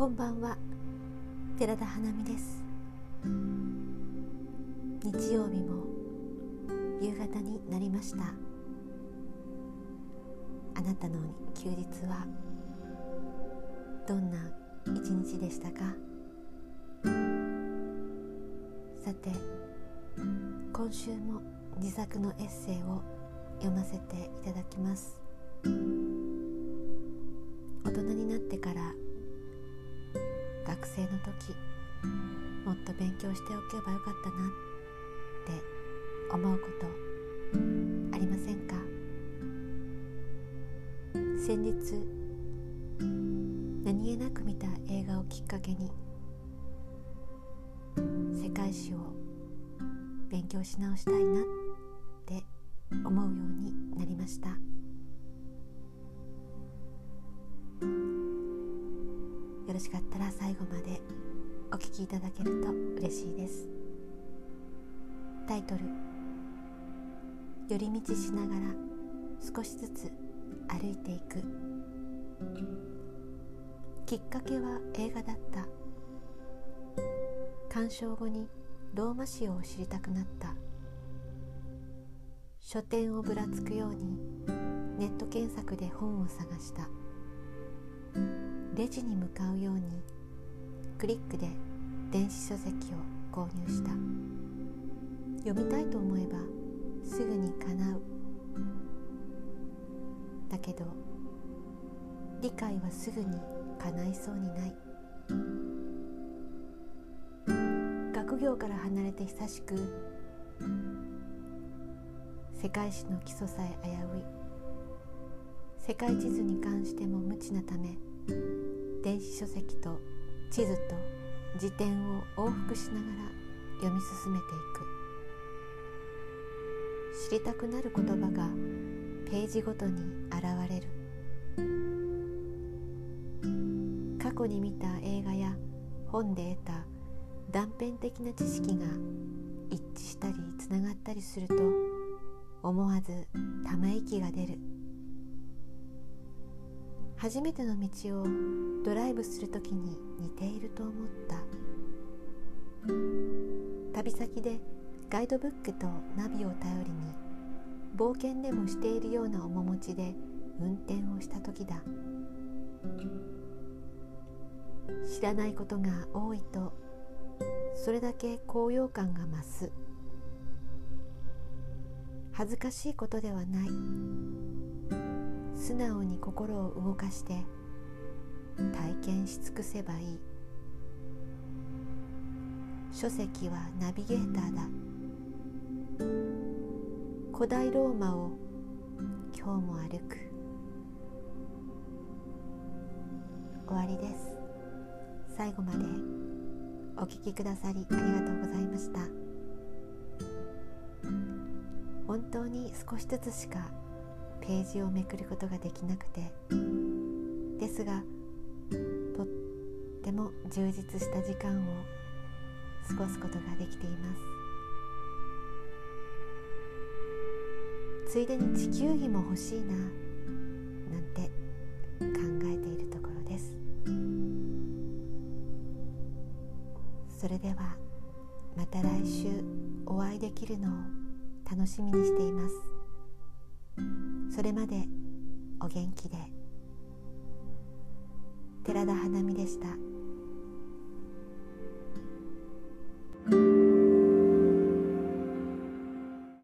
こんばんは。寺田花美です。日曜日も夕方になりました。あなたの休日はどんな一日でしたか？さて今週も自作のエッセイを読ませていただきます。大人になってから学生の時もっと勉強しておけばよかったなって思うことありませんか？先日何気なく見た映画をきっかけに世界史を勉強し直したいなって思うようになりました。しかったら最後までお聞きいただけると嬉しいです。タイトル「寄り道しながら少しずつ歩いていく」きっかけは映画だった。鑑賞後にローマ史を知りたくなった。書店をぶらつくようにネット検索で本を探した。レジに向かうようにクリックで電子書籍を購入した。読みたいと思えばすぐに叶う。だけど理解はすぐに叶いそうにない。学業から離れて久しく世界史の基礎さえ危うい。世界地図に関しても無知なため電子書籍と地図と辞典を往復しながら読み進めていく。知りたくなる言葉がページごとに現れる。過去に見た映画や本で得た断片的な知識が一致したりつながったりすると思わずため息が出る。初めての道をドライブする時に似ていると思った。旅先でガイドブックとナビを頼りに冒険でもしているような面持ちで運転をした時だ。知らないことが多いとそれだけ高揚感が増す。恥ずかしいことではない。素直に心を動かして体験し尽くせばいい。書籍はナビゲーターだ。古代ローマを今日も歩く。終わりです。最後までお聞きくださりありがとうございました。本当に少しずつしかページをめくることができなくてですがとっても充実した時間を過ごすことができています。ついでに地球儀も欲しいななんて考えているところです。それではまた来週お会いできるのを楽しみにしています。それまでお元気で寺田花見でした。